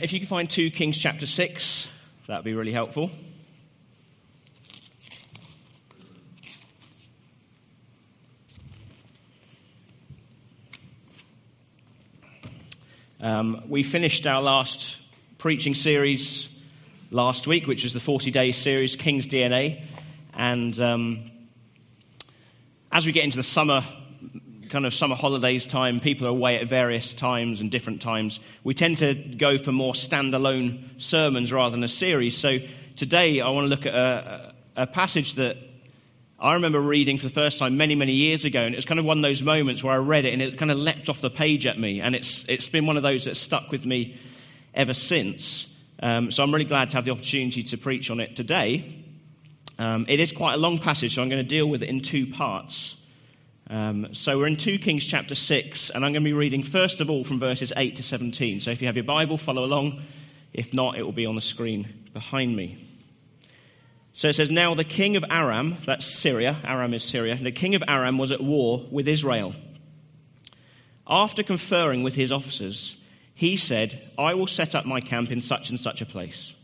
If you can find 2 Kings chapter 6, that would be really helpful. Um, we finished our last preaching series last week, which was the 40 day series, King's DNA. And um, as we get into the summer, kind of summer holidays time, people are away at various times and different times. We tend to go for more standalone sermons rather than a series. So today I want to look at a, a passage that I remember reading for the first time many, many years ago, and it was kind of one of those moments where I read it and it kind of leapt off the page at me, and it's, it's been one of those that stuck with me ever since. Um, so I'm really glad to have the opportunity to preach on it today. Um, it is quite a long passage, so I'm going to deal with it in two parts. Um, so we're in 2 Kings chapter 6, and I'm going to be reading first of all from verses 8 to 17. So if you have your Bible, follow along. If not, it will be on the screen behind me. So it says, Now the king of Aram, that's Syria, Aram is Syria, the king of Aram was at war with Israel. After conferring with his officers, he said, I will set up my camp in such and such a place.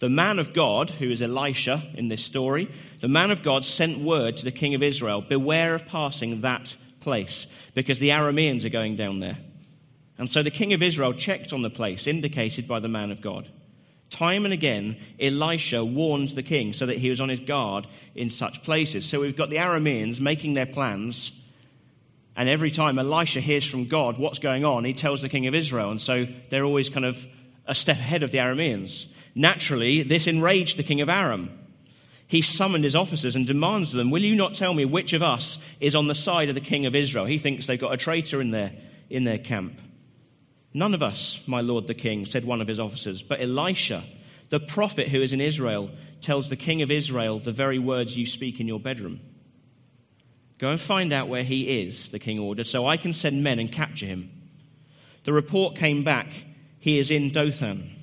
The man of God, who is Elisha in this story, the man of God sent word to the king of Israel Beware of passing that place, because the Arameans are going down there. And so the king of Israel checked on the place indicated by the man of God. Time and again, Elisha warned the king so that he was on his guard in such places. So we've got the Arameans making their plans, and every time Elisha hears from God what's going on, he tells the king of Israel. And so they're always kind of a step ahead of the Arameans. Naturally, this enraged the king of Aram. He summoned his officers and demands of them, Will you not tell me which of us is on the side of the king of Israel? He thinks they've got a traitor in their, in their camp. None of us, my lord the king, said one of his officers, but Elisha, the prophet who is in Israel, tells the king of Israel the very words you speak in your bedroom. Go and find out where he is, the king ordered, so I can send men and capture him. The report came back, he is in Dothan.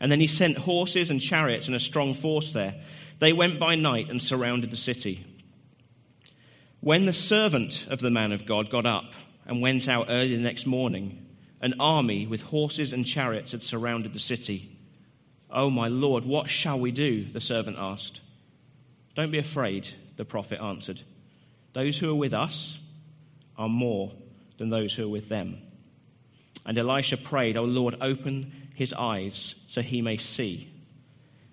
And then he sent horses and chariots and a strong force there. They went by night and surrounded the city. When the servant of the man of God got up and went out early the next morning, an army with horses and chariots had surrounded the city. Oh, my Lord, what shall we do? The servant asked. Don't be afraid, the prophet answered. Those who are with us are more than those who are with them. And Elisha prayed, Oh Lord, open his eyes so he may see.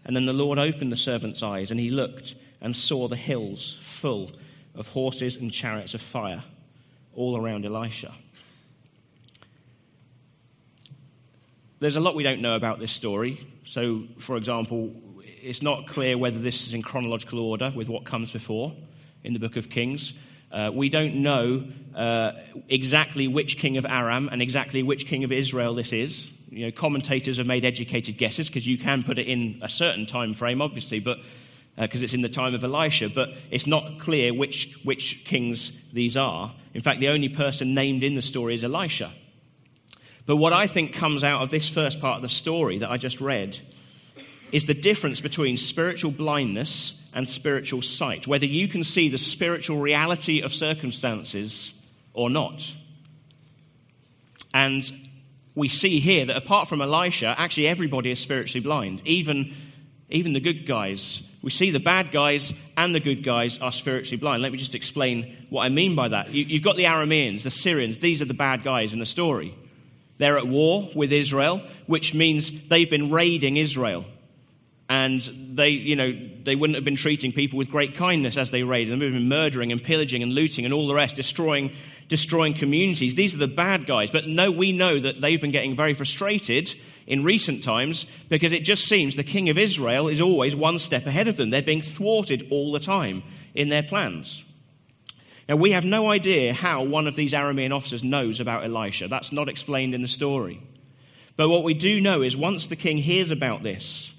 And then the Lord opened the servant's eyes, and he looked and saw the hills full of horses and chariots of fire all around Elisha. There's a lot we don't know about this story. So, for example, it's not clear whether this is in chronological order with what comes before in the book of Kings. Uh, we don't know uh, exactly which king of Aram and exactly which king of Israel this is. You know, commentators have made educated guesses because you can put it in a certain time frame, obviously, but because uh, it's in the time of Elisha, but it's not clear which, which kings these are. In fact, the only person named in the story is Elisha. But what I think comes out of this first part of the story that I just read is the difference between spiritual blindness and spiritual sight, whether you can see the spiritual reality of circumstances or not. And we see here that apart from Elisha, actually everybody is spiritually blind, even, even the good guys. We see the bad guys and the good guys are spiritually blind. Let me just explain what I mean by that. You, have got the Arameans, the Syrians, these are the bad guys in the story. They're at war with Israel, which means they've been raiding Israel. And they, you know, they wouldn't have been treating people with great kindness as they raided them. They've been murdering and pillaging and looting and all the rest, destroying, destroying communities. These are the bad guys. But no, we know that they've been getting very frustrated in recent times because it just seems the king of Israel is always one step ahead of them. They're being thwarted all the time in their plans. Now, we have no idea how one of these Aramean officers knows about Elisha. That's not explained in the story. But what we do know is once the king hears about this,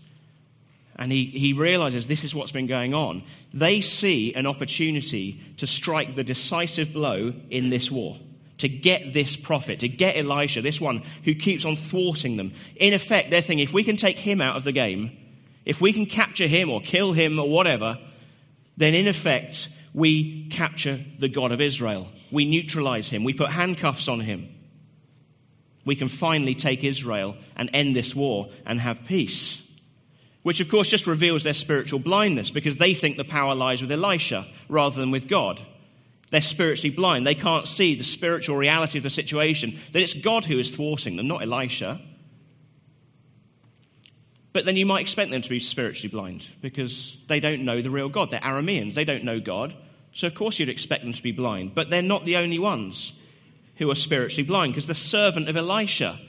and he, he realizes this is what's been going on, they see an opportunity to strike the decisive blow in this war, to get this prophet, to get Elisha, this one who keeps on thwarting them. In effect, they're thinking if we can take him out of the game, if we can capture him or kill him or whatever, then in effect, we capture the God of Israel. We neutralize him. We put handcuffs on him. we can finally take Israel and end this war and have peace. Which, of course, just reveals their spiritual blindness because they think the power lies with Elisha rather than with God. They're spiritually blind. They can't see the spiritual reality of the situation, that it's God who is thwarting them, not Elisha. But then you might expect them to be spiritually blind because they don't know the real God. They're Arameans, they don't know God. So, of course, you'd expect them to be blind. But they're not the only ones who are spiritually blind because the servant of Elisha,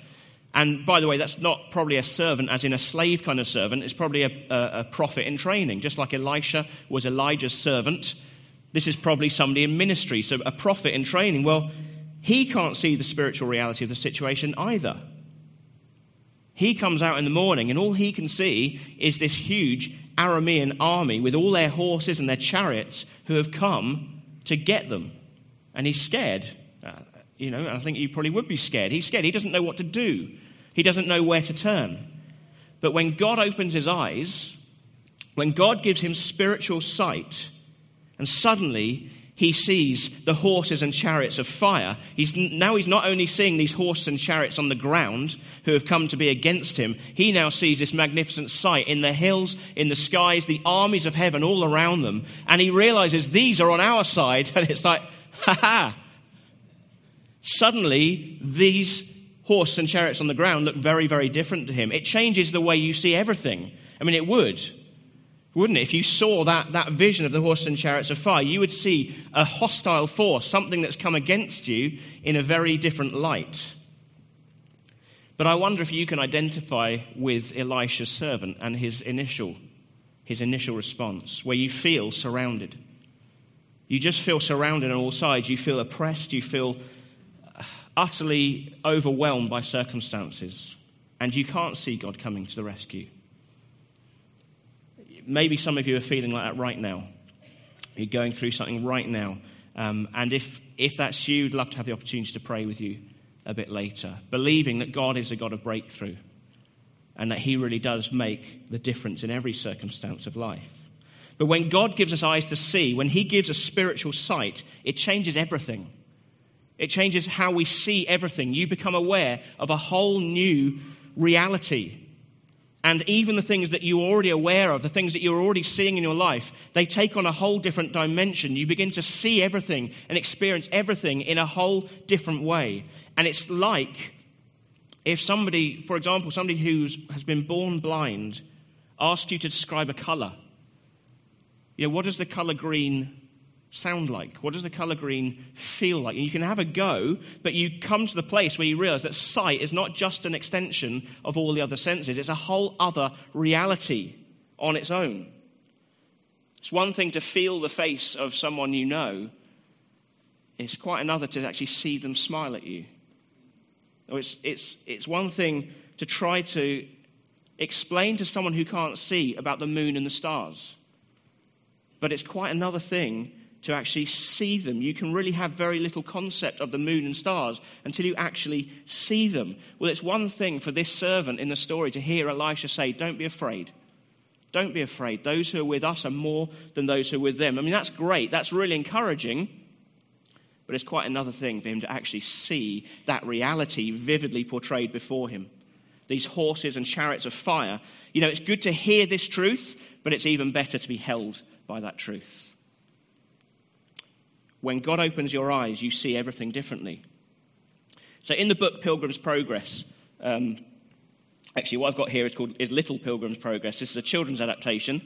and by the way, that's not probably a servant as in a slave kind of servant, it's probably a, a, a prophet in training. Just like Elisha was Elijah's servant, this is probably somebody in ministry, so a prophet in training. Well, he can't see the spiritual reality of the situation either. He comes out in the morning, and all he can see is this huge Aramean army with all their horses and their chariots who have come to get them. And he's scared. Uh, you know, I think he probably would be scared. He's scared. He doesn't know what to do, he doesn't know where to turn. But when God opens his eyes, when God gives him spiritual sight, and suddenly he sees the horses and chariots of fire. He's, now he's not only seeing these horses and chariots on the ground who have come to be against him, he now sees this magnificent sight in the hills, in the skies, the armies of heaven all around them. And he realizes these are on our side. And it's like, ha ha. Suddenly, these horses and chariots on the ground look very, very different to him. It changes the way you see everything. I mean, it would wouldn't it? If you saw that, that vision of the horse and chariots of fire, you would see a hostile force, something that's come against you in a very different light. But I wonder if you can identify with Elisha's servant and his initial, his initial response, where you feel surrounded. You just feel surrounded on all sides. You feel oppressed. You feel utterly overwhelmed by circumstances. And you can't see God coming to the rescue maybe some of you are feeling like that right now. You're going through something right now. Um, and if, if that's you, I'd love to have the opportunity to pray with you a bit later, believing that God is a God of breakthrough and that He really does make the difference in every circumstance of life. But when God gives us eyes to see, when He gives us spiritual sight, it changes everything. It changes how we see everything. You become aware of a whole new reality and even the things that you're already aware of, the things that you're already seeing in your life, they take on a whole different dimension. You begin to see everything and experience everything in a whole different way. And it's like if somebody, for example, somebody who has been born blind, asked you to describe a color. You know, what does the color green sound like? What does the color green feel like? And you can have a go, but you come to the place where you realize that sight is not just an extension of all the other senses, it's a whole other reality on its own. It's one thing to feel the face of someone you know, it's quite another to actually see them smile at you. Or it's, it's, it's one thing to try to explain to someone who can't see about the moon and the stars. But it's quite another thing to actually see them. You can really have very little concept of the moon and stars until you actually see them. Well, it's one thing for this servant in the story to hear Elisha say, Don't be afraid. Don't be afraid. Those who are with us are more than those who are with them. I mean, that's great. That's really encouraging. But it's quite another thing for him to actually see that reality vividly portrayed before him. These horses and chariots of fire. You know, it's good to hear this truth, but it's even better to be held by that truth. When God opens your eyes, you see everything differently. So, in the book Pilgrim's Progress, um, actually, what I've got here is called is Little Pilgrim's Progress. This is a children's adaptation,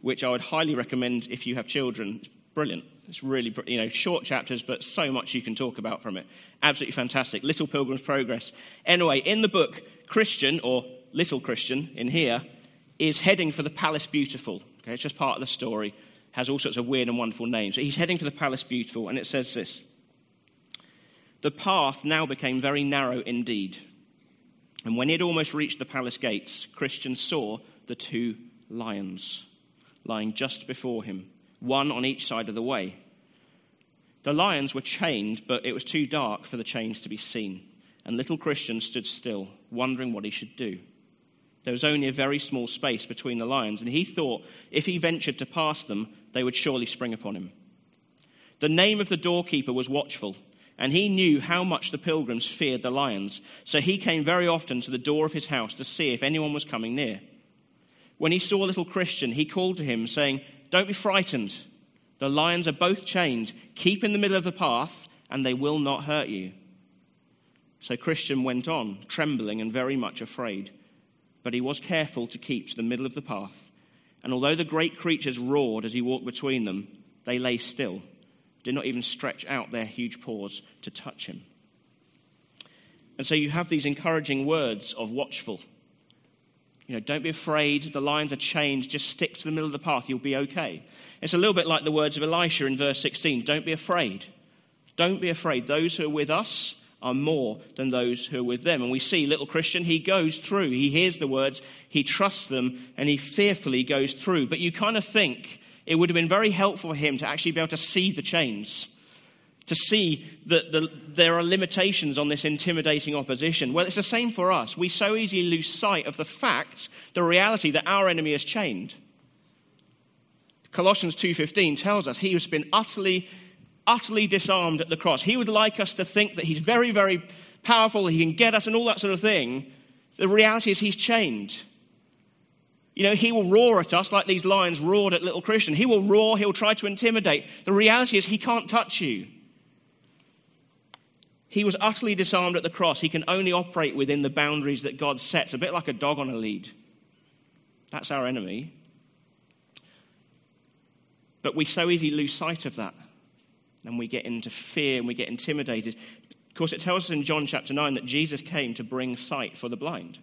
which I would highly recommend if you have children. It's brilliant. It's really, you know, short chapters, but so much you can talk about from it. Absolutely fantastic. Little Pilgrim's Progress. Anyway, in the book, Christian, or Little Christian in here, is heading for the Palace Beautiful. Okay, it's just part of the story has all sorts of weird and wonderful names. He's heading for the Palace Beautiful, and it says this The path now became very narrow indeed. And when he had almost reached the palace gates, Christian saw the two lions lying just before him, one on each side of the way. The lions were chained, but it was too dark for the chains to be seen. And little Christian stood still, wondering what he should do. There was only a very small space between the lions, and he thought if he ventured to pass them, they would surely spring upon him. The name of the doorkeeper was Watchful, and he knew how much the pilgrims feared the lions. So he came very often to the door of his house to see if anyone was coming near. When he saw little Christian, he called to him, saying, Don't be frightened. The lions are both chained. Keep in the middle of the path, and they will not hurt you. So Christian went on, trembling and very much afraid. But he was careful to keep to the middle of the path. And although the great creatures roared as he walked between them, they lay still, did not even stretch out their huge paws to touch him. And so you have these encouraging words of watchful you know, don't be afraid. The lions are chained. Just stick to the middle of the path. You'll be okay. It's a little bit like the words of Elisha in verse 16. Don't be afraid. Don't be afraid. Those who are with us are more than those who are with them. And we see little Christian, he goes through. He hears the words, he trusts them, and he fearfully goes through. But you kind of think it would have been very helpful for him to actually be able to see the chains to see that the, there are limitations on this intimidating opposition. Well, it's the same for us. We so easily lose sight of the fact, the reality that our enemy is chained. Colossians 2:15 tells us he has been utterly utterly disarmed at the cross. He would like us to think that he's very very powerful, he can get us and all that sort of thing. The reality is he's chained. You know, he will roar at us like these lions roared at little Christian. He will roar, he'll try to intimidate. The reality is he can't touch you. He was utterly disarmed at the cross. He can only operate within the boundaries that God sets, a bit like a dog on a lead. That's our enemy. But we so easily lose sight of that. And we get into fear and we get intimidated. Of course, it tells us in John chapter 9 that Jesus came to bring sight for the blind.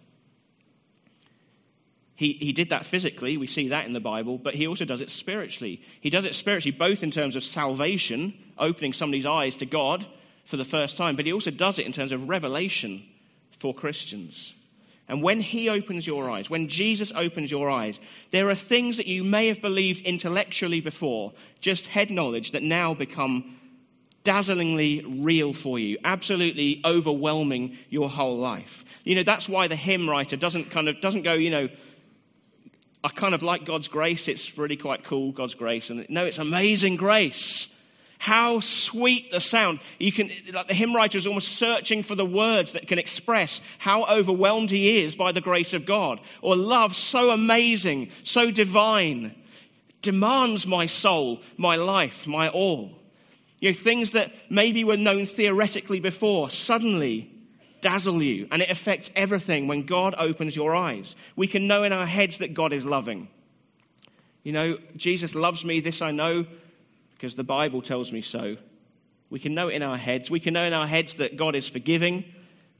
He, he did that physically, we see that in the Bible, but he also does it spiritually. He does it spiritually both in terms of salvation, opening somebody's eyes to God, for the first time, but he also does it in terms of revelation for Christians. And when he opens your eyes, when Jesus opens your eyes, there are things that you may have believed intellectually before, just head knowledge, that now become dazzlingly real for you, absolutely overwhelming your whole life. You know, that's why the hymn writer doesn't kind of doesn't go, you know, I kind of like God's grace, it's really quite cool, God's grace. And no, it's amazing grace. How sweet the sound. You can, like the hymn writer is almost searching for the words that can express how overwhelmed he is by the grace of God. Or love so amazing, so divine, demands my soul, my life, my all. You know, things that maybe were known theoretically before suddenly dazzle you, and it affects everything when God opens your eyes. We can know in our heads that God is loving. You know, Jesus loves me, this I know, because the Bible tells me so. We can know it in our heads. We can know in our heads that God is forgiving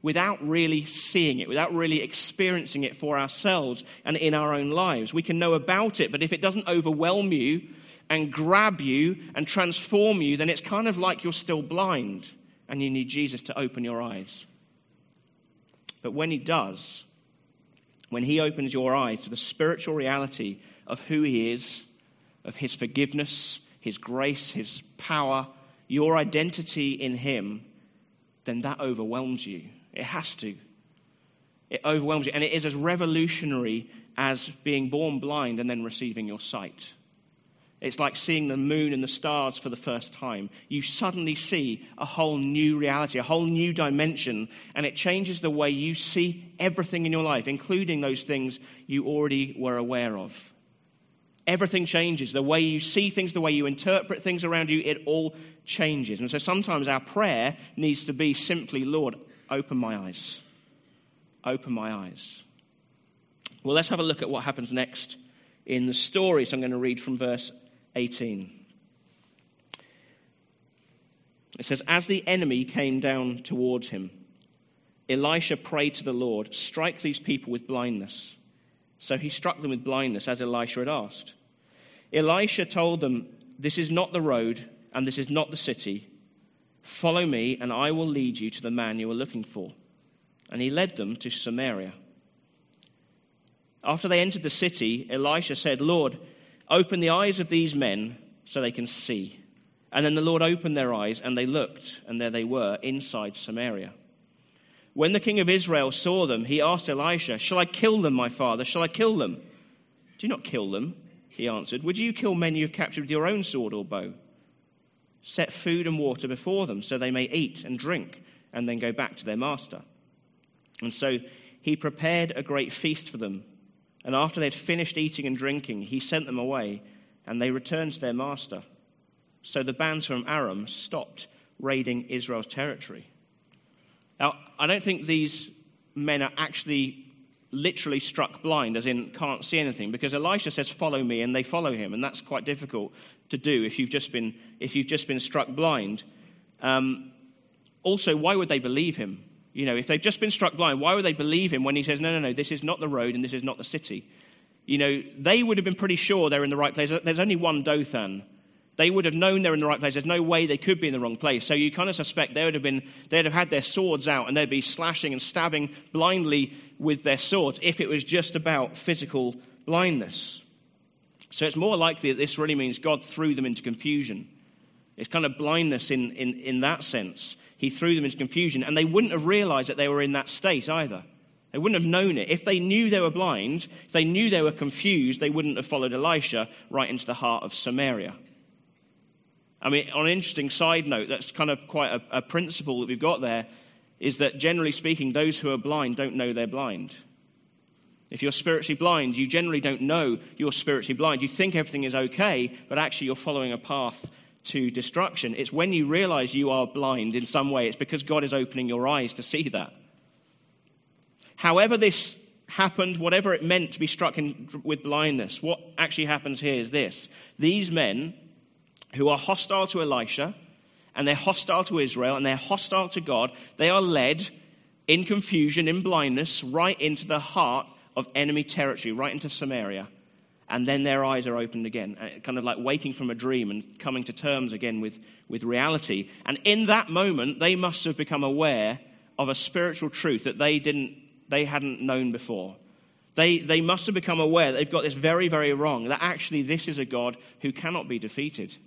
without really seeing it, without really experiencing it for ourselves and in our own lives. We can know about it, but if it doesn't overwhelm you and grab you and transform you, then it's kind of like you're still blind and you need Jesus to open your eyes. But when He does, when He opens your eyes to the spiritual reality of who He is, of His forgiveness, his grace, His power, your identity in Him, then that overwhelms you. It has to. It overwhelms you. And it is as revolutionary as being born blind and then receiving your sight. It's like seeing the moon and the stars for the first time. You suddenly see a whole new reality, a whole new dimension, and it changes the way you see everything in your life, including those things you already were aware of everything changes. The way you see things, the way you interpret things around you, it all changes. And so sometimes our prayer needs to be simply, Lord, open my eyes. Open my eyes. Well, let's have a look at what happens next in the story. So I'm going to read from verse 18. It says, As the enemy came down towards him, Elisha prayed to the Lord, Strike these people with blindness. So he struck them with blindness, as Elisha had asked. Elisha told them, This is not the road, and this is not the city. Follow me, and I will lead you to the man you are looking for. And he led them to Samaria. After they entered the city, Elisha said, Lord, open the eyes of these men so they can see. And then the Lord opened their eyes, and they looked, and there they were inside Samaria. When the king of Israel saw them, he asked Elisha, Shall I kill them, my father? Shall I kill them? Do not kill them he answered. Would you kill men you have captured with your own sword or bow? Set food and water before them so they may eat and drink and then go back to their master. And so he prepared a great feast for them. And after they had finished eating and drinking, he sent them away, and they returned to their master. So the bands from Aram stopped raiding Israel's territory. Now, I don't think these men are actually literally struck blind, as in can't see anything, because Elisha says, Follow me, and they follow him, and that's quite difficult to do if you've just been, if you've just been struck blind. Um, also, why would they believe him? You know, if they've just been struck blind, why would they believe him when he says, No, no, no, this is not the road and this is not the city? You know, they would have been pretty sure they're in the right place. There's only one Dothan. They would have known they're in the right place. There's no way they could be in the wrong place. So you kind of suspect they would have been, they'd have had their swords out and they'd be slashing and stabbing blindly with their swords if it was just about physical blindness. So it's more likely that this really means God threw them into confusion. It's kind of blindness in, in, in that sense. He threw them into confusion, and they wouldn't have realized that they were in that state either. They wouldn't have known it. If they knew they were blind, if they knew they were confused, they wouldn't have followed Elisha right into the heart of Samaria. I mean, on an interesting side note, that's kind of quite a, a principle that we've got there is that generally speaking, those who are blind don't know they're blind. If you're spiritually blind, you generally don't know you're spiritually blind. You think everything is okay, but actually you're following a path to destruction. It's when you realize you are blind in some way, it's because God is opening your eyes to see that. However, this happened, whatever it meant to be struck in, with blindness, what actually happens here is this. These men who are hostile to Elisha, and they're hostile to Israel, and they're hostile to God, they are led in confusion, in blindness, right into the heart of enemy territory, right into Samaria. And then their eyes are opened again, uh, kind of like waking from a dream and coming to terms again with, with reality. And in that moment, they must have become aware of a spiritual truth that they, didn't, they hadn't known before. They, they must have become aware that they've got this very, very wrong, that actually this is a God who cannot be defeated.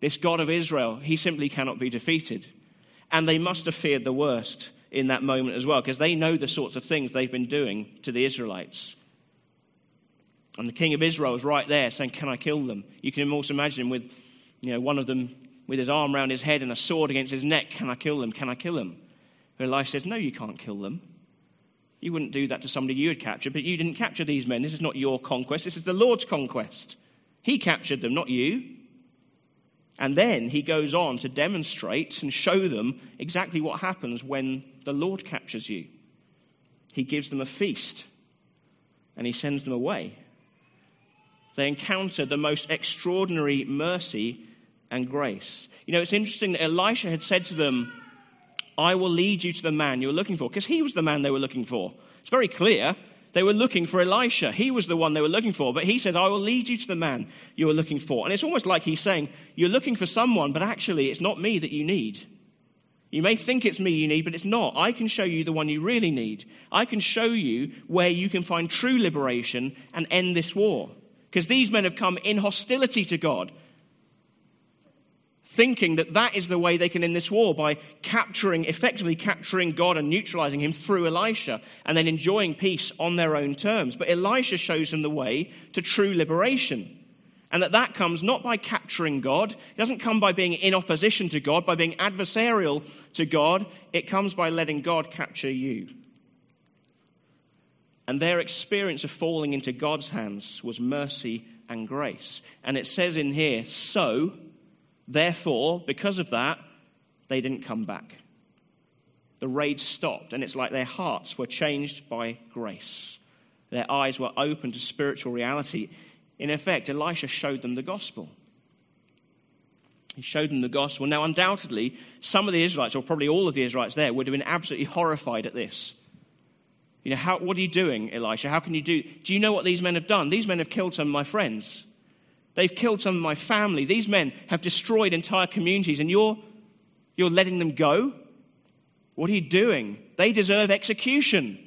This God of Israel, he simply cannot be defeated. And they must have feared the worst in that moment as well, because they know the sorts of things they've been doing to the Israelites. And the king of Israel is right there saying, Can I kill them? You can also imagine him with you know, one of them with his arm around his head and a sword against his neck. Can I kill them? Can I kill them? But Elisha says, No, you can't kill them. You wouldn't do that to somebody you had captured, but you didn't capture these men. This is not your conquest. This is the Lord's conquest. He captured them, not you. And then he goes on to demonstrate and show them exactly what happens when the Lord captures you. He gives them a feast and he sends them away. They encounter the most extraordinary mercy and grace. You know, it's interesting that Elisha had said to them, I will lead you to the man you're looking for, because he was the man they were looking for. It's very clear. They were looking for Elisha. He was the one they were looking for. But he says, I will lead you to the man you are looking for. And it's almost like he's saying, You're looking for someone, but actually it's not me that you need. You may think it's me you need, but it's not. I can show you the one you really need. I can show you where you can find true liberation and end this war. Because these men have come in hostility to God thinking that that is the way they can end this war by capturing, effectively capturing God and neutralizing him through Elisha and then enjoying peace on their own terms. But Elisha shows them the way to true liberation. And that that comes not by capturing God. It doesn't come by being in opposition to God, by being adversarial to God. It comes by letting God capture you. And their experience of falling into God's hands was mercy and grace. And it says in here, so Therefore, because of that, they didn't come back. The raid stopped, and it's like their hearts were changed by grace. Their eyes were open to spiritual reality. In effect, Elisha showed them the gospel. He showed them the gospel. Now, undoubtedly, some of the Israelites, or probably all of the Israelites there, would have been absolutely horrified at this. You know, how, what are you doing, Elisha? How can you do? Do you know what these men have done? These men have killed some of my friends. They've killed some of my family. These men have destroyed entire communities, and you're, you're letting them go? What are you doing? They deserve execution.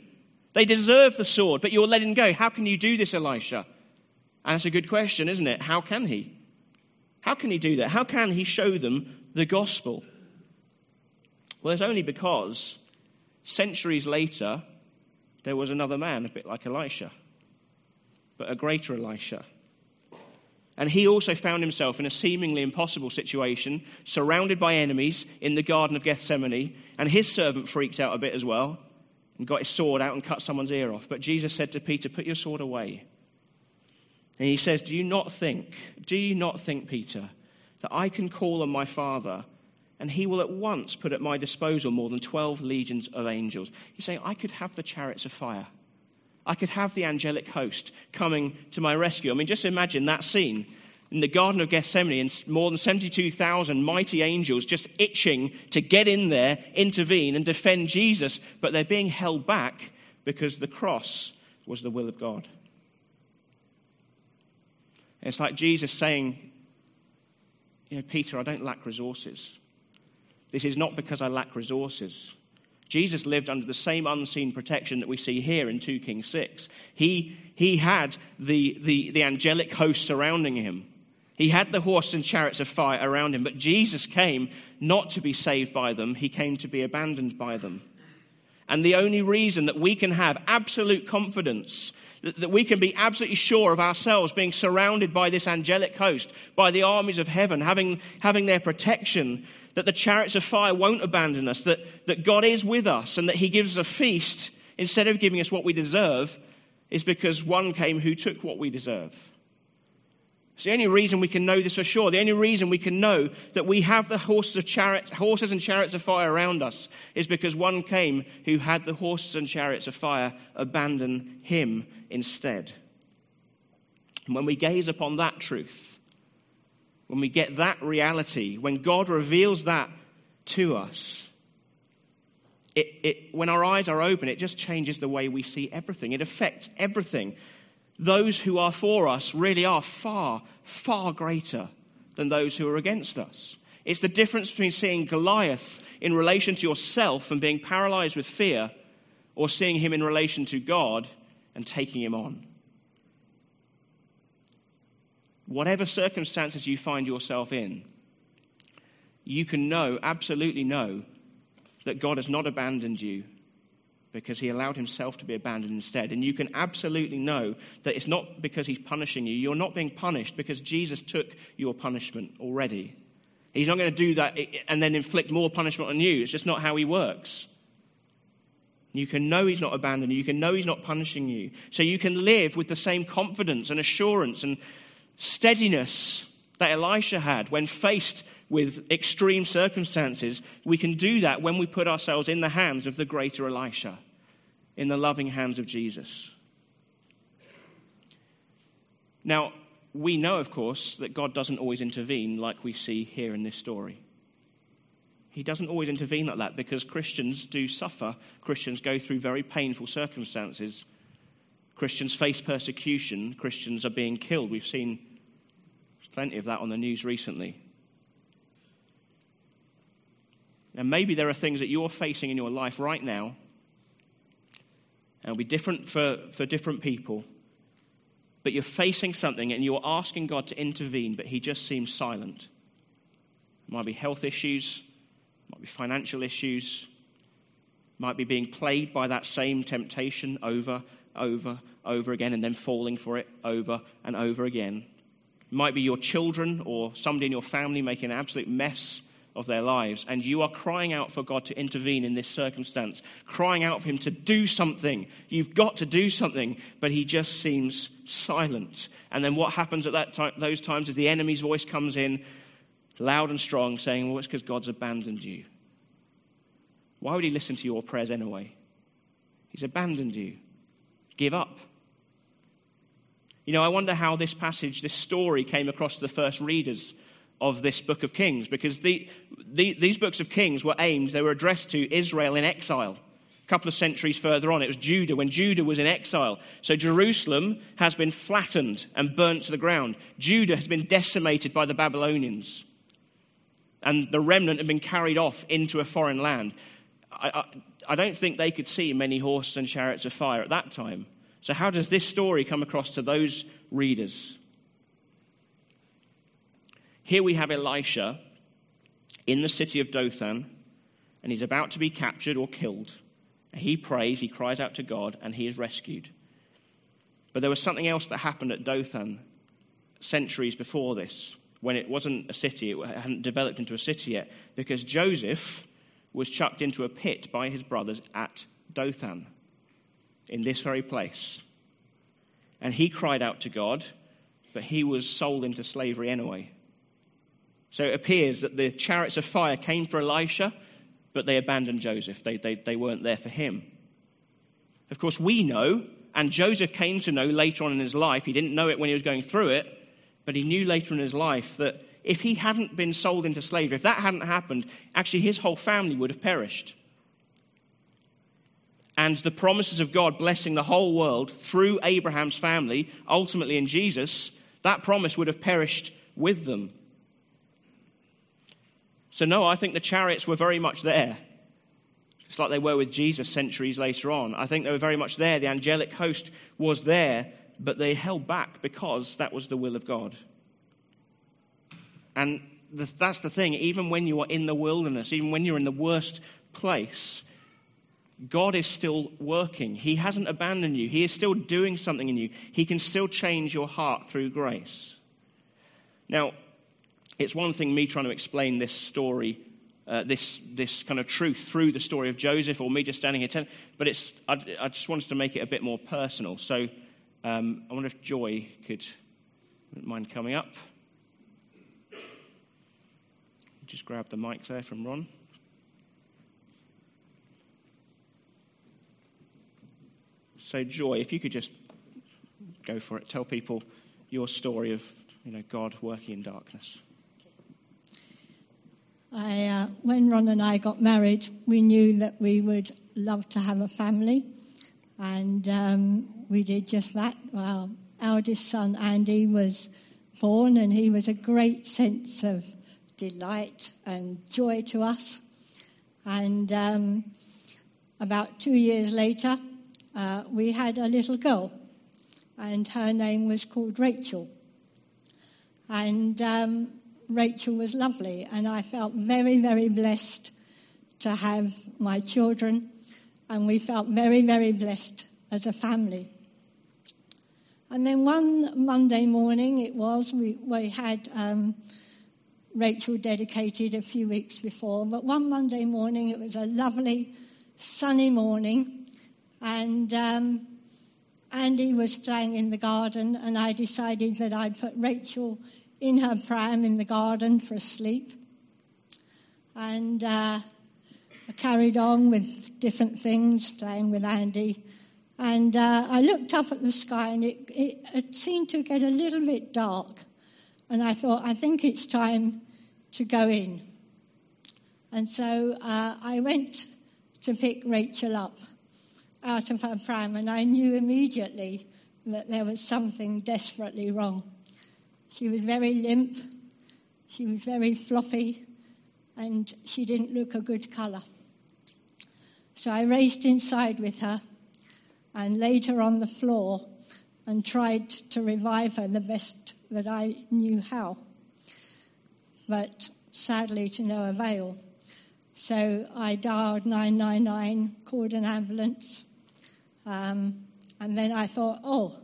They deserve the sword, but you're letting go. How can you do this, Elisha? And that's a good question, isn't it? How can he? How can he do that? How can he show them the gospel? Well, it's only because centuries later, there was another man, a bit like Elisha, but a greater Elisha And he also found himself in a seemingly impossible situation, surrounded by enemies in the Garden of Gethsemane. And his servant freaked out a bit as well and got his sword out and cut someone's ear off. But Jesus said to Peter, Put your sword away. And he says, Do you not think, do you not think, Peter, that I can call on my Father and he will at once put at my disposal more than 12 legions of angels? He's saying, I could have the chariots of fire. I could have the angelic host coming to my rescue. I mean, just imagine that scene in the Garden of Gethsemane and more than 72,000 mighty angels just itching to get in there, intervene, and defend Jesus, but they're being held back because the cross was the will of God. It's like Jesus saying, You know, Peter, I don't lack resources. This is not because I lack resources. Jesus lived under the same unseen protection that we see here in 2 Kings 6. He, he had the, the, the angelic host surrounding him. He had the horse and chariots of fire around him, but Jesus came not to be saved by them, he came to be abandoned by them. And the only reason that we can have absolute confidence, that, we can be absolutely sure of ourselves being surrounded by this angelic host, by the armies of heaven, having, having their protection, that the chariots of fire won't abandon us, that, that God is with us, and that He gives us a feast instead of giving us what we deserve, is because one came who took what we deserve. It's the only reason we can know this for sure. The only reason we can know that we have the horses, of chariots, horses and chariots of fire around us is because one came who had the horses and chariots of fire abandon him instead. And when we gaze upon that truth, when we get that reality, when God reveals that to us, it, it, when our eyes are open, it just changes the way we see everything. It affects everything. Those who are for us really are far, far greater than those who are against us. It's the difference between seeing Goliath in relation to yourself and being paralyzed with fear, or seeing him in relation to God and taking him on whatever circumstances you find yourself in, you can know, absolutely know, that God has not abandoned you because he allowed himself to be abandoned instead. And you can absolutely know that it's not because he's punishing you. You're not being punished because Jesus took your punishment already. He's not going to do that and then inflict more punishment on you. It's just not how he works. You can know he's not abandoned you. You can know he's not punishing you. So you can live with the same confidence and assurance and steadiness that Elisha had when faced with extreme circumstances, we can do that when we put ourselves in the hands of the greater Elisha, in the loving hands of Jesus. Now, we know, of course, that God doesn't always intervene like we see here in this story. He doesn't always intervene like that because Christians do suffer. Christians go through very painful circumstances. Christians face persecution. Christians are being killed. We've seen Plenty of that on the news recently. And maybe there are things that you're facing in your life right now, and it'll be different for, for different people. But you're facing something and you're asking God to intervene, but He just seems silent. It might be health issues, might be financial issues, might be being plagued by that same temptation over, over, over again, and then falling for it over and over again. It might be your children or somebody in your family making an absolute mess of their lives, and you are crying out for God to intervene in this circumstance, crying out for Him to do something. You've got to do something, but He just seems silent. And then what happens at that time, those times is the enemy's voice comes in loud and strong, saying, Well, it's because God's abandoned you. Why would He listen to your prayers anyway? He's abandoned you. Give up. You know, I wonder how this passage, this story, came across to the first readers of this book of Kings, because the, the, these books of Kings were aimed, they were addressed to Israel in exile. A couple of centuries further on, it was Judah, when Judah was in exile. So Jerusalem has been flattened and burnt to the ground. Judah has been decimated by the Babylonians. And the remnant have been carried off into a foreign land. I, I, I don't think they could see many horses and chariots of fire at that time. So, how does this story come across to those readers? Here we have Elisha in the city of Dothan, and he's about to be captured or killed. He prays, he cries out to God, and he is rescued. But there was something else that happened at Dothan centuries before this, when it wasn't a city, it hadn't developed into a city yet, because Joseph was chucked into a pit by his brothers at Dothan, in this very place. And he cried out to God, but he was sold into slavery anyway. So it appears that the chariots of fire came for Elisha, but they abandoned Joseph. They, they, they weren't there for him. Of course, we know, and Joseph came to know later on in his life, he didn't know it when he was going through it, but he knew later in his life that if he hadn't been sold into slavery, if that hadn't happened, actually his whole family would have perished. And the promises of God blessing the whole world through Abraham's family, ultimately in Jesus, that promise would have perished with them. So, no, I think the chariots were very much there, just like they were with Jesus centuries later on. I think they were very much there. The angelic host was there, but they held back because that was the will of God. And that's the thing, even when you are in the wilderness, even when you're in the worst place, God is still working. He hasn't abandoned you. He is still doing something in you. He can still change your heart through grace. Now, it's one thing me trying to explain this story, uh, this, this kind of truth through the story of Joseph, or me just standing here telling, but it's, I, I just wanted to make it a bit more personal. So um, I wonder if Joy could, mind coming up. Just grab the mic there from Ron. So, Joy, if you could just go for it, tell people your story of you know, God working in darkness. I, uh, when Ron and I got married, we knew that we would love to have a family, and um, we did just that. Our eldest son Andy was born, and he was a great sense of delight and joy to us. And um, about two years later, uh, we had a little girl, and her name was called Rachel. And um, Rachel was lovely, and I felt very, very blessed to have my children, and we felt very, very blessed as a family. And then one Monday morning, it was, we, we had um, Rachel dedicated a few weeks before, but one Monday morning, it was a lovely, sunny morning, and um, Andy was playing in the garden, and I decided that I'd put Rachel in her pram in the garden for a sleep. And uh, I carried on with different things, playing with Andy. And uh, I looked up at the sky and it, it, it, seemed to get a little bit dark. And I thought, I think it's time to go in. And so uh, I went to pick Rachel up out of her pram, and I knew immediately that there was something desperately wrong. She was very limp, she was very floppy, and she didn't look a good colour. So I raced inside with her and laid her on the floor and tried to revive her the best that I knew how. But sadly, to no avail. So I dialed 999, called an ambulance, um, and then I thought, oh,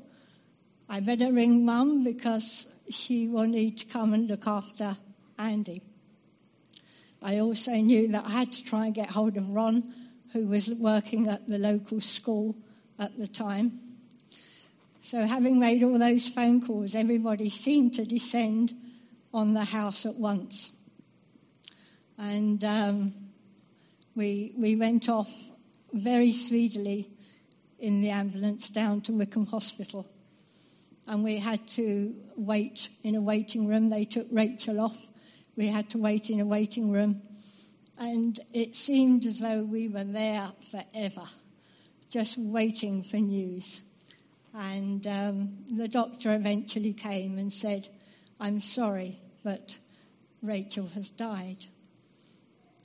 I better ring mum because she will need to come and look after Andy. I also knew that I had to try and get hold of Ron, who was working at the local school at the time. So, having made all those phone calls, everybody seemed to descend on the house at once. And um, we, we went off very speedily in the ambulance down to Wickham Hospital and we had to wait in a waiting room. They took Rachel off. We had to wait in a waiting room. And it seemed as though we were there forever, just waiting for news. And um, the doctor eventually came and said, I'm sorry, but Rachel has died.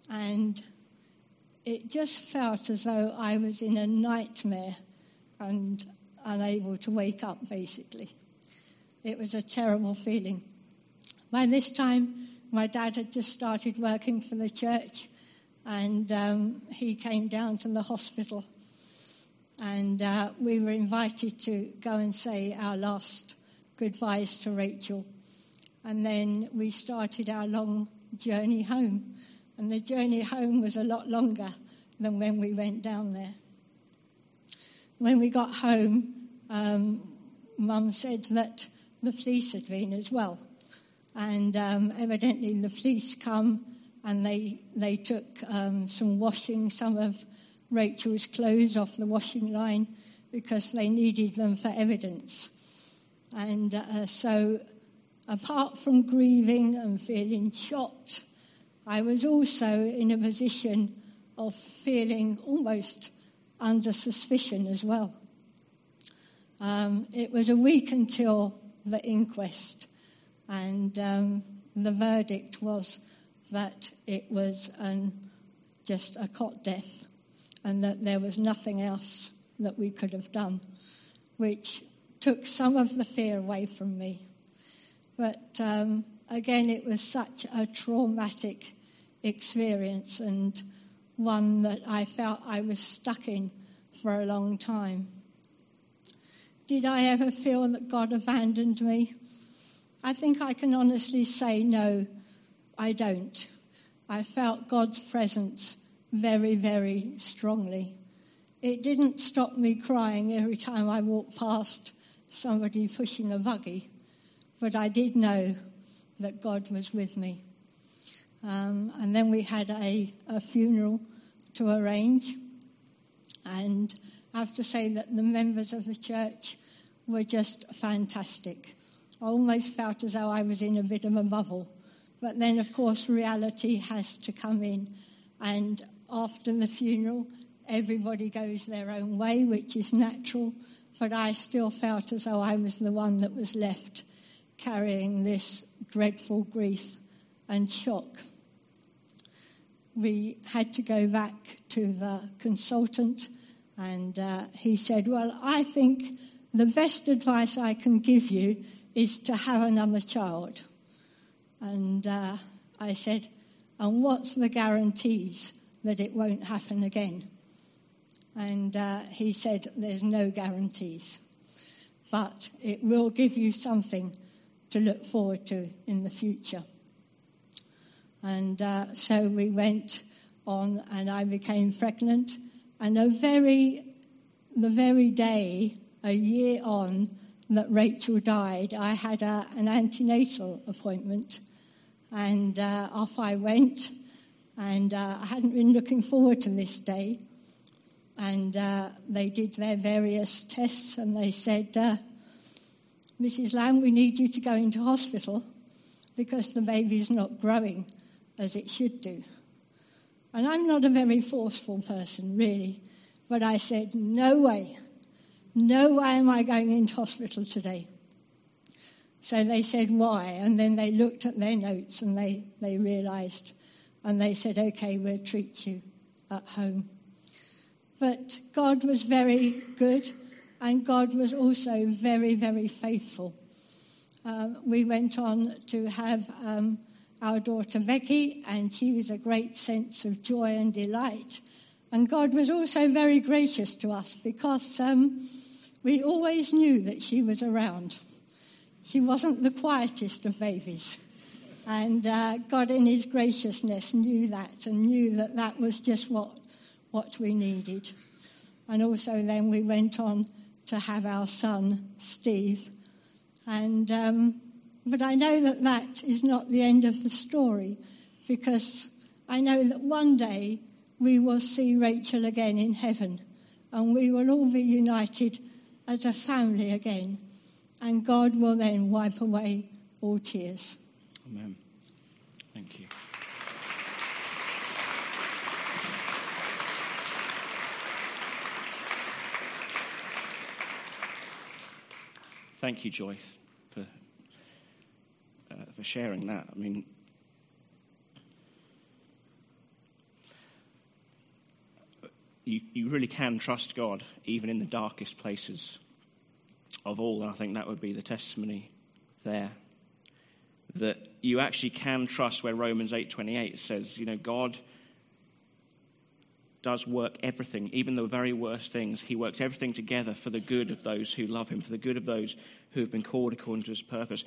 And it just felt as though I was in a nightmare and unable to wake up, basically. It was a terrible feeling. By this time, my dad had just started working for the church, and um, he came down to the hospital. And uh, we were invited to go and say our last goodbyes to Rachel. And then we started our long journey home. And the journey home was a lot longer than when we went down there. When we got home, um, Mum said that the police had been as well. And um, evidently the police come and they, they took um, some washing, some of Rachel's clothes off the washing line because they needed them for evidence. And uh, so, apart from grieving and feeling shocked, I was also in a position of feeling almost under suspicion as well. Um, it was a week until the inquest, and um, the verdict was that it was an, just a cot death and that there was nothing else that we could have done, which took some of the fear away from me. But um, again, it was such a traumatic experience and one that I felt I was stuck in for a long time. Did I ever feel that God abandoned me? I think I can honestly say no, I don't. I felt God's presence very, very strongly. It didn't stop me crying every time I walked past somebody pushing a buggy, but I did know that God was with me. Um, and then we had a, a funeral to arrange, and I have to say that the members of the church were just fantastic. I almost felt as though I was in a bit of a bubble but then, of course, reality has to come in. And after the funeral, everybody goes their own way, which is natural. But I still felt as though I was the one that was left carrying this dreadful grief and shock. We had to go back to the consultant, and uh, he said, Well, I think the best advice I can give you is to have another child. And uh, I said, and what's the guarantees that it won't happen again? And uh, he said, there's no guarantees, but it will give you something to look forward to in the future. And uh, so we went on, and I became pregnant. And a very, the very day, a year on, that Rachel died, I had a, an antenatal appointment and uh, off I went. And uh, I hadn't been looking forward to this day. And uh, they did their various tests and they said, uh, Mrs. Lamb, we need you to go into hospital because the baby's not growing as it should do. And I'm not a very forceful person, really. But I said, no way. No way am I going into hospital today. So they said, why? And then they looked at their notes and they, they realized. And they said, okay, we'll treat you at home. But God was very good and God was also very, very faithful. Um, we went on to have um, our daughter Becky, and she was a great sense of joy and delight. And God was also very gracious to us because um, we always knew that she was around. She wasn't the quietest of babies. And uh, God, in His graciousness, knew that and knew that that was just what, what we needed. And also, then we went on to have our son, Steve. And, um, but I know that that is not the end of the story because I know that one day we will see Rachel again in heaven and we will all be united as a family again and God will then wipe away all tears. Amen. Thank you. Thank you, Joy, for uh, for sharing that. I mean, you, you really can trust God even in the darkest places of all, and I think that would be the testimony there. That you actually can trust where Romans 8:28 says, you know, God does work everything, even the very worst things. He works everything together for the good of those who love him, for the good of those who have been called according to his purpose.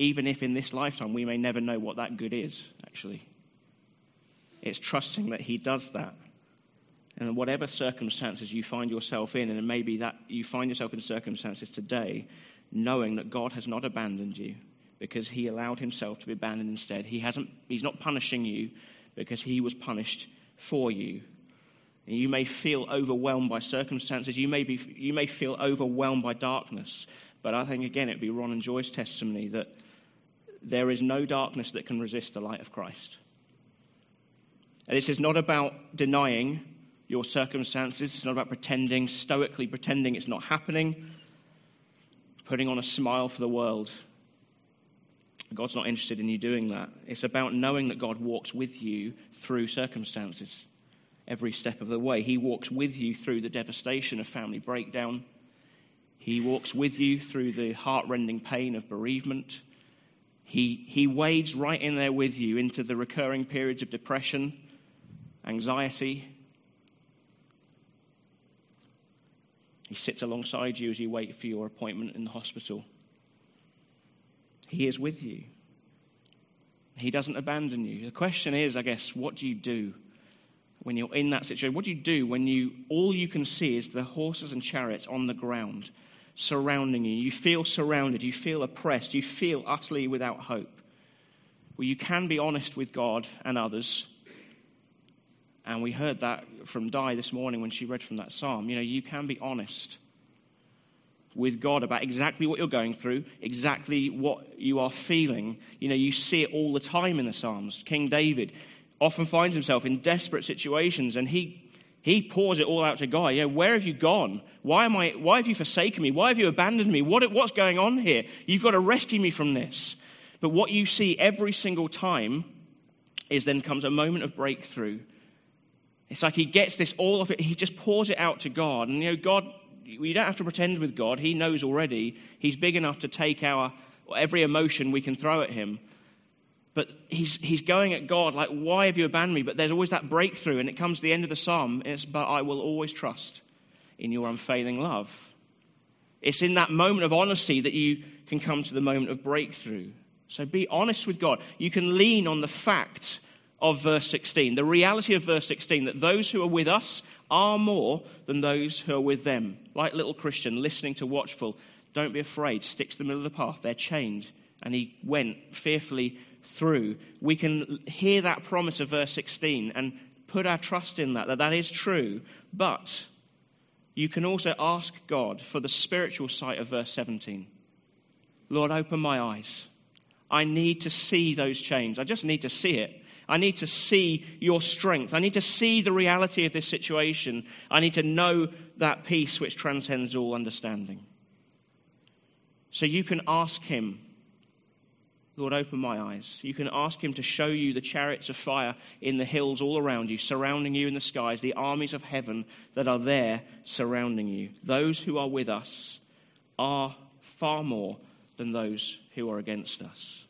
Even if in this lifetime we may never know what that good is, actually. It's trusting that he does that. And whatever circumstances you find yourself in, and maybe that you find yourself in circumstances today, knowing that God has not abandoned you because he allowed himself to be abandoned instead. He hasn't, he's not punishing you because he was punished for you. And you may feel overwhelmed by circumstances. You may, be, you may feel overwhelmed by darkness. But I think, again, it'd be Ron and Joy's testimony that there is no darkness that can resist the light of Christ. And this is not about denying your circumstances. It's not about pretending, stoically pretending it's not happening, putting on a smile for the world. God's not interested in you doing that. It's about knowing that God walks with you through circumstances every step of the way. He walks with you through the devastation of family breakdown. He walks with you through the heartrending pain of bereavement. He, he wades right in there with you into the recurring periods of depression, anxiety. He sits alongside you as you wait for your appointment in the hospital. He is with you. He doesn't abandon you. The question is, I guess, what do you do when you're in that situation? What do you do when you all you can see is the horses and chariots on the ground surrounding you? You feel surrounded, you feel oppressed, you feel utterly without hope. Well, you can be honest with God and others. And we heard that from Di this morning when she read from that psalm. You know, you can be honest with God about exactly what you're going through, exactly what you are feeling. You know, you see it all the time in the Psalms. King David often finds himself in desperate situations and he he pours it all out to God. Know, where have you gone? Why am I why have you forsaken me? Why have you abandoned me? What, what's going on here? You've got to rescue me from this. But what you see every single time is then comes a moment of breakthrough. It's like he gets this all of it, he just pours it out to God. And you know, God we don't have to pretend with God. He knows already. He's big enough to take our every emotion we can throw at him. But he's, he's going at God like, why have you abandoned me? But there's always that breakthrough, and it comes to the end of the psalm. It's, but I will always trust in your unfailing love. It's in that moment of honesty that you can come to the moment of breakthrough. So be honest with God. You can lean on the fact of verse 16, the reality of verse 16, that those who are with us are more than those who are with them. Like little Christian, listening to Watchful, don't be afraid, stick to the middle of the path. They're chained. And he went fearfully through. We can hear that promise of verse 16 and put our trust in that, that that is true. But you can also ask God for the spiritual sight of verse 17. Lord, open my eyes. I need to see those chains. I just need to see it. I need to see your strength. I need to see the reality of this situation. I need to know that peace which transcends all understanding. So you can ask him, Lord, open my eyes. You can ask him to show you the chariots of fire in the hills all around you, surrounding you in the skies, the armies of heaven that are there surrounding you. Those who are with us are far more than those who are against us.